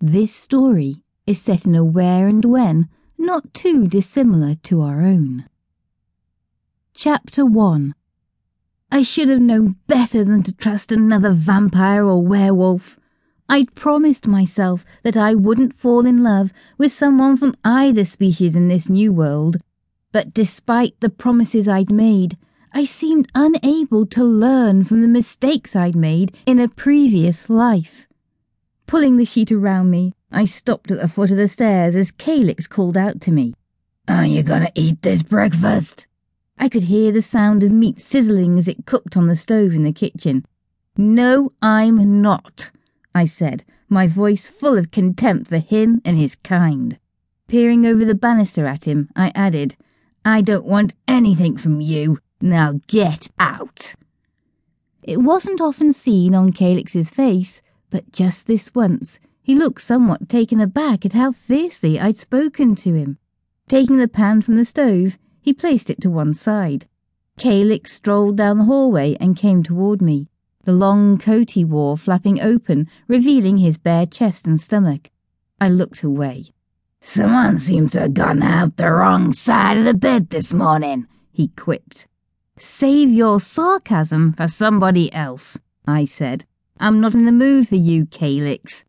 This story is set in a where and when not too dissimilar to our own. Chapter 1 I should have known better than to trust another vampire or werewolf. I'd promised myself that I wouldn't fall in love with someone from either species in this new world, but despite the promises I'd made, I seemed unable to learn from the mistakes I'd made in a previous life. Pulling the sheet around me, I stopped at the foot of the stairs as Calix called out to me. Are you gonna eat this breakfast? I could hear the sound of meat sizzling as it cooked on the stove in the kitchen. No, I'm not, I said, my voice full of contempt for him and his kind. Peering over the banister at him, I added, I don't want anything from you. Now get out. It wasn't often seen on Calix's face, but just this once he looked somewhat taken aback at how fiercely I'd spoken to him. Taking the pan from the stove, he placed it to one side. Calix strolled down the hallway and came toward me, the long coat he wore flapping open, revealing his bare chest and stomach. I looked away. Someone seems to have gone out the wrong side of the bed this morning, he quipped. Save your sarcasm for somebody else, I said. I'm not in the mood for you, Calix.